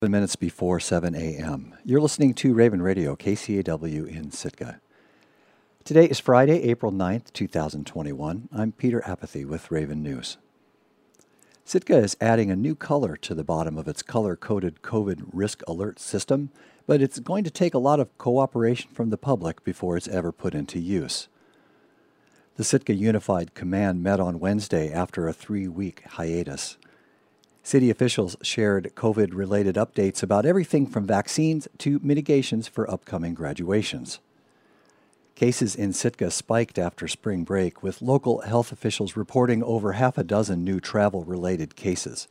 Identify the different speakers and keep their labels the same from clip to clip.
Speaker 1: Seven minutes before 7 a.m. You're listening to Raven Radio, KCAW in Sitka. Today is Friday, April 9th, 2021. I'm Peter Apathy with Raven News. Sitka is adding a new color to the bottom of its color coded COVID risk alert system, but it's going to take a lot of cooperation from the public before it's ever put into use. The Sitka Unified Command met on Wednesday after a three week hiatus. City officials shared COVID related updates about everything from vaccines to mitigations for upcoming graduations. Cases in Sitka spiked after spring break, with local health officials reporting over half a dozen new travel related cases.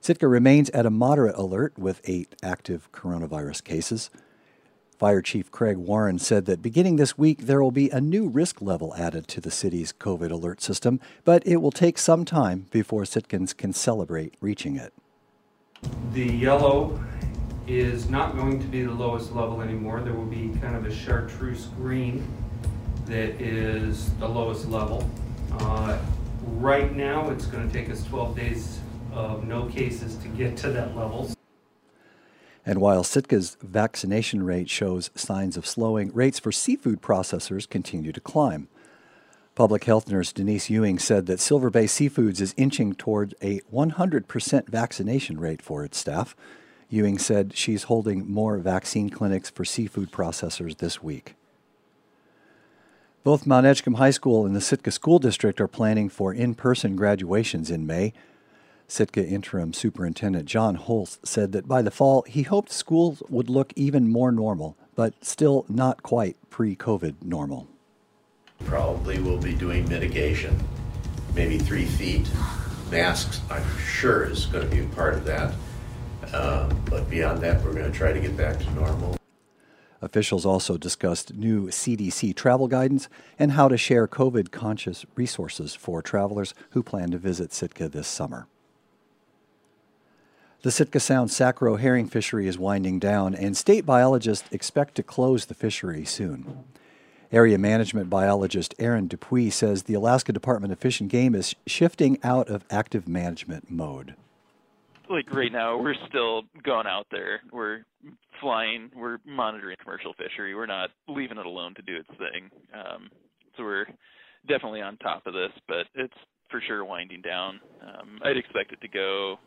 Speaker 1: Sitka remains at a moderate alert with eight active coronavirus cases. Fire Chief Craig Warren said that beginning this week, there will be a new risk level added to the city's COVID alert system, but it will take some time before Sitkans can celebrate reaching it.
Speaker 2: The yellow is not going to be the lowest level anymore. There will be kind of a chartreuse green that is the lowest level. Uh, right now, it's going to take us 12 days of no cases to get to that level.
Speaker 1: And while Sitka's vaccination rate shows signs of slowing, rates for seafood processors continue to climb. Public health nurse Denise Ewing said that Silver Bay Seafoods is inching toward a 100% vaccination rate for its staff. Ewing said she's holding more vaccine clinics for seafood processors this week. Both Mount Edgecombe High School and the Sitka School District are planning for in person graduations in May. Sitka Interim Superintendent John Holst said that by the fall, he hoped schools would look even more normal, but still not quite pre COVID normal.
Speaker 3: Probably we'll be doing mitigation, maybe three feet. Masks, I'm sure, is going to be a part of that. Uh, but beyond that, we're going to try to get back to normal.
Speaker 1: Officials also discussed new CDC travel guidance and how to share COVID conscious resources for travelers who plan to visit Sitka this summer. The Sitka Sound Sac Roe herring fishery is winding down, and state biologists expect to close the fishery soon. Area management biologist Aaron Dupuis says the Alaska Department of Fish and Game is shifting out of active management mode.
Speaker 4: Like right now, we're still going out there. We're flying. We're monitoring commercial fishery. We're not leaving it alone to do its thing. Um, so we're definitely on top of this, but it's for sure winding down. Um, I'd expect it to go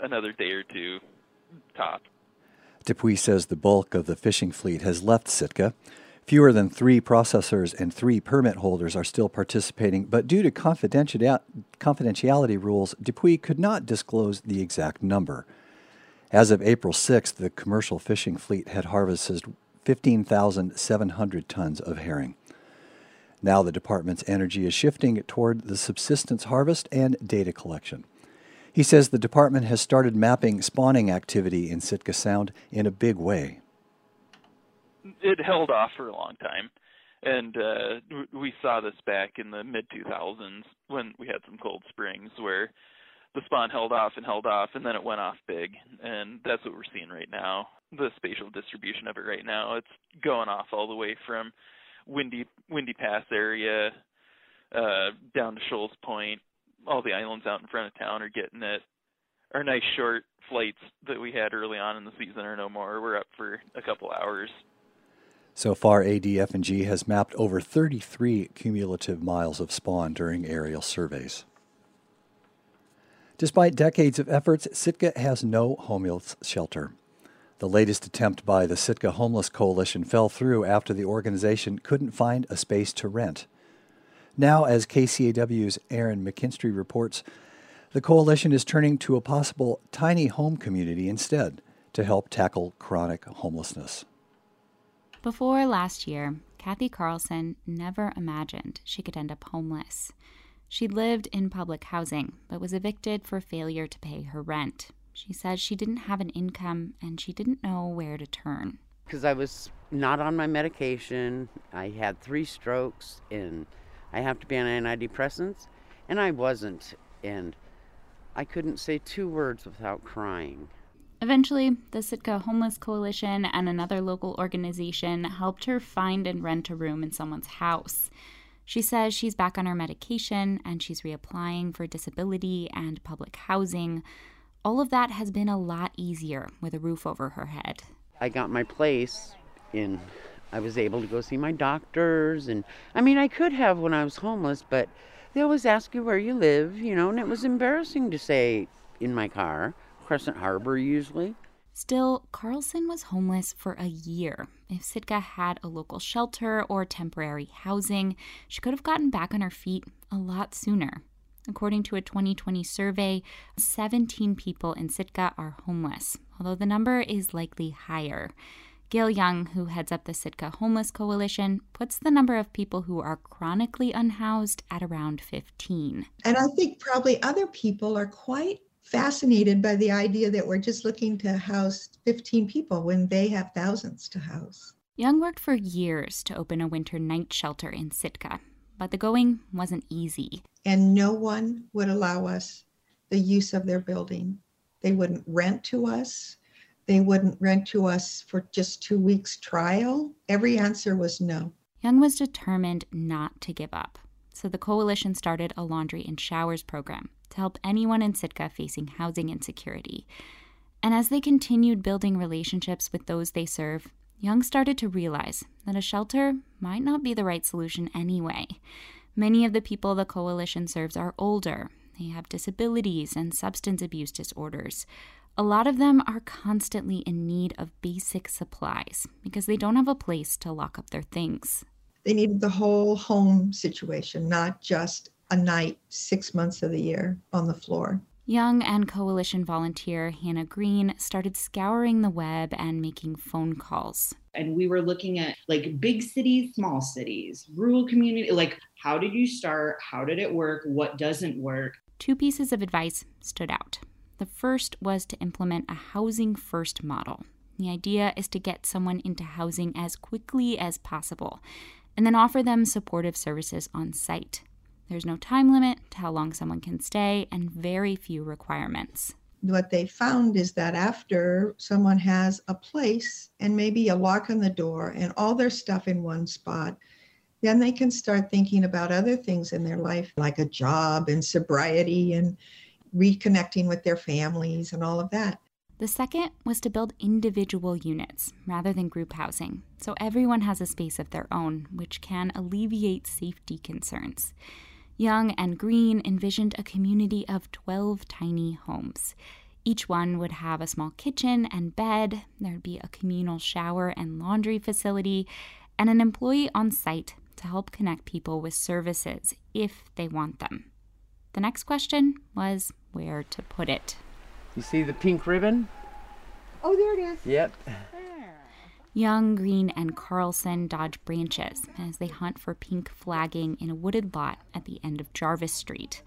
Speaker 4: another day or two top.
Speaker 1: Dupuis says the bulk of the fishing fleet has left Sitka. Fewer than three processors and three permit holders are still participating, but due to confidentiality rules, Dupuis could not disclose the exact number. As of April 6th, the commercial fishing fleet had harvested 15,700 tons of herring. Now the department's energy is shifting toward the subsistence harvest and data collection. He says the department has started mapping spawning activity in Sitka Sound in a big way.
Speaker 4: It held off for a long time, and uh, we saw this back in the mid 2000s when we had some cold springs where the spawn held off and held off, and then it went off big, and that's what we're seeing right now. The spatial distribution of it right now, it's going off all the way from Windy Windy Pass area uh, down to Shoals Point, all the islands out in front of town are getting it. Our nice short flights that we had early on in the season are no more. We're up for a couple hours.
Speaker 1: So far, ADF&G has mapped over 33 cumulative miles of spawn during aerial surveys. Despite decades of efforts, Sitka has no homeless shelter. The latest attempt by the Sitka Homeless Coalition fell through after the organization couldn't find a space to rent. Now, as KCAW's Erin McKinstry reports, the coalition is turning to a possible tiny home community instead to help tackle chronic homelessness.
Speaker 5: Before last year, Kathy Carlson never imagined she could end up homeless. She lived in public housing, but was evicted for failure to pay her rent. She says she didn't have an income and she didn't know where to turn.
Speaker 6: Because I was not on my medication, I had three strokes, and I have to be on antidepressants, and I wasn't. And I couldn't say two words without crying.
Speaker 5: Eventually, the Sitka Homeless Coalition and another local organization helped her find and rent a room in someone's house. She says she's back on her medication and she's reapplying for disability and public housing. all of that has been a lot easier with a roof over her head.
Speaker 6: I got my place in I was able to go see my doctors and I mean I could have when I was homeless, but they always ask you where you live, you know, and it was embarrassing to say in my car, Crescent Harbor usually.
Speaker 5: Still, Carlson was homeless for a year. If Sitka had a local shelter or temporary housing, she could have gotten back on her feet a lot sooner. According to a 2020 survey, 17 people in Sitka are homeless, although the number is likely higher. Gail Young, who heads up the Sitka Homeless Coalition, puts the number of people who are chronically unhoused at around 15.
Speaker 7: And I think probably other people are quite fascinated by the idea that we're just looking to house 15 people when they have thousands to house.
Speaker 5: Young worked for years to open a winter night shelter in Sitka, but the going wasn't easy.
Speaker 7: And no one would allow us the use of their building. They wouldn't rent to us. They wouldn't rent to us for just two weeks trial. Every answer was no.
Speaker 5: Young was determined not to give up. So the coalition started a laundry and showers program to help anyone in Sitka facing housing insecurity. And as they continued building relationships with those they serve, Young started to realize that a shelter might not be the right solution anyway. Many of the people the coalition serves are older. They have disabilities and substance abuse disorders. A lot of them are constantly in need of basic supplies because they don't have a place to lock up their things.
Speaker 7: They needed the whole home situation, not just a night six months of the year on the floor.
Speaker 5: Young and coalition volunteer Hannah Green started scouring the web and making phone calls.
Speaker 8: And we were looking at like big cities, small cities, rural community, like how did you start? How did it work? What doesn't work?
Speaker 5: Two pieces of advice stood out. The first was to implement a housing first model. The idea is to get someone into housing as quickly as possible and then offer them supportive services on site. There's no time limit to how long someone can stay and very few requirements.
Speaker 7: What they found is that after someone has a place and maybe a lock on the door and all their stuff in one spot, then they can start thinking about other things in their life, like a job and sobriety and reconnecting with their families and all of that.
Speaker 5: The second was to build individual units rather than group housing, so everyone has a space of their own, which can alleviate safety concerns. Young and Green envisioned a community of 12 tiny homes. Each one would have a small kitchen and bed, there'd be a communal shower and laundry facility, and an employee on site to help connect people with services if they want them. The next question was where to put it.
Speaker 6: You see the pink ribbon?
Speaker 7: Oh, there it is.
Speaker 6: Yep.
Speaker 5: Young, Green, and Carlson dodge branches as they hunt for pink flagging in a wooded lot at the end of Jarvis Street.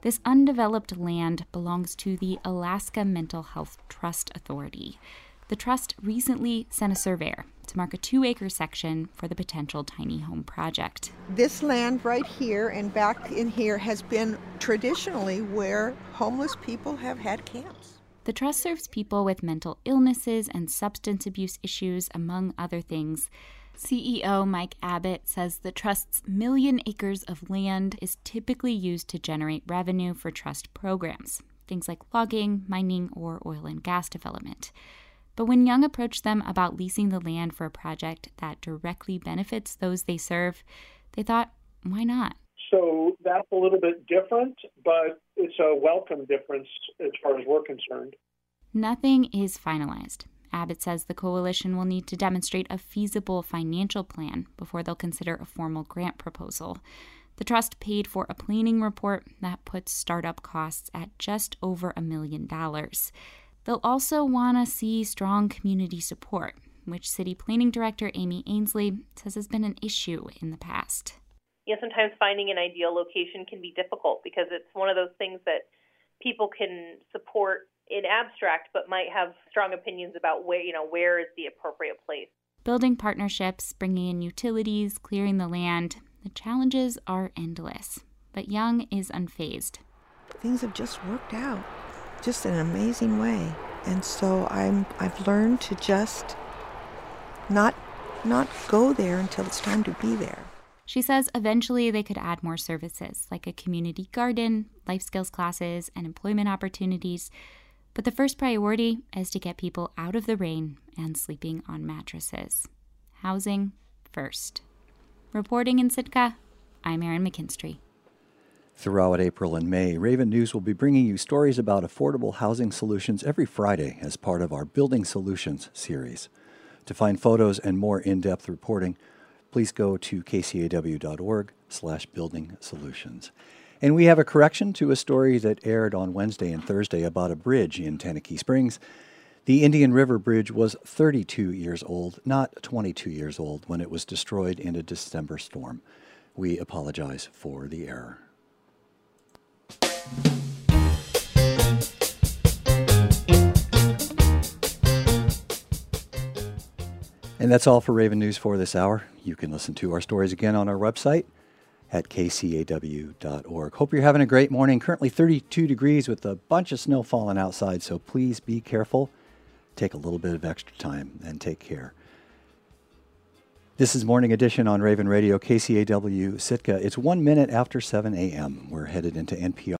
Speaker 5: This undeveloped land belongs to the Alaska Mental Health Trust Authority. The trust recently sent a surveyor to mark a two acre section for the potential tiny home project.
Speaker 7: This land right here and back in here has been traditionally where homeless people have had camps.
Speaker 5: The trust serves people with mental illnesses and substance abuse issues, among other things. CEO Mike Abbott says the trust's million acres of land is typically used to generate revenue for trust programs, things like logging, mining, or oil and gas development. But when Young approached them about leasing the land for a project that directly benefits those they serve, they thought, why not?
Speaker 9: So that's a little bit different, but it's a welcome difference as far as we're concerned.
Speaker 5: Nothing is finalized. Abbott says the coalition will need to demonstrate a feasible financial plan before they'll consider a formal grant proposal. The trust paid for a planning report that puts startup costs at just over a million dollars. They'll also want to see strong community support, which City Planning Director Amy Ainslie says has been an issue in the past.
Speaker 10: You know, sometimes finding an ideal location can be difficult because it's one of those things that people can support in abstract but might have strong opinions about where, you know, where is the appropriate place.
Speaker 5: Building partnerships, bringing in utilities, clearing the land, the challenges are endless. But Young is unfazed.
Speaker 7: Things have just worked out just an amazing way. And so I'm I've learned to just not not go there until it's time to be there.
Speaker 5: She says eventually they could add more services like a community garden, life skills classes, and employment opportunities. But the first priority is to get people out of the rain and sleeping on mattresses. Housing first. Reporting in Sitka, I'm Erin McKinstry.
Speaker 1: Throughout April and May, Raven News will be bringing you stories about affordable housing solutions every Friday as part of our Building Solutions series. To find photos and more in-depth reporting, please go to kcaw.org slash building solutions. And we have a correction to a story that aired on Wednesday and Thursday about a bridge in Tenakee Springs. The Indian River Bridge was 32 years old, not 22 years old, when it was destroyed in a December storm. We apologize for the error. And that's all for Raven News for this hour. You can listen to our stories again on our website at kcaw.org. Hope you're having a great morning. Currently 32 degrees with a bunch of snow falling outside, so please be careful. Take a little bit of extra time and take care. This is Morning Edition on Raven Radio, KCAW Sitka. It's one minute after 7 a.m. We're headed into NPR.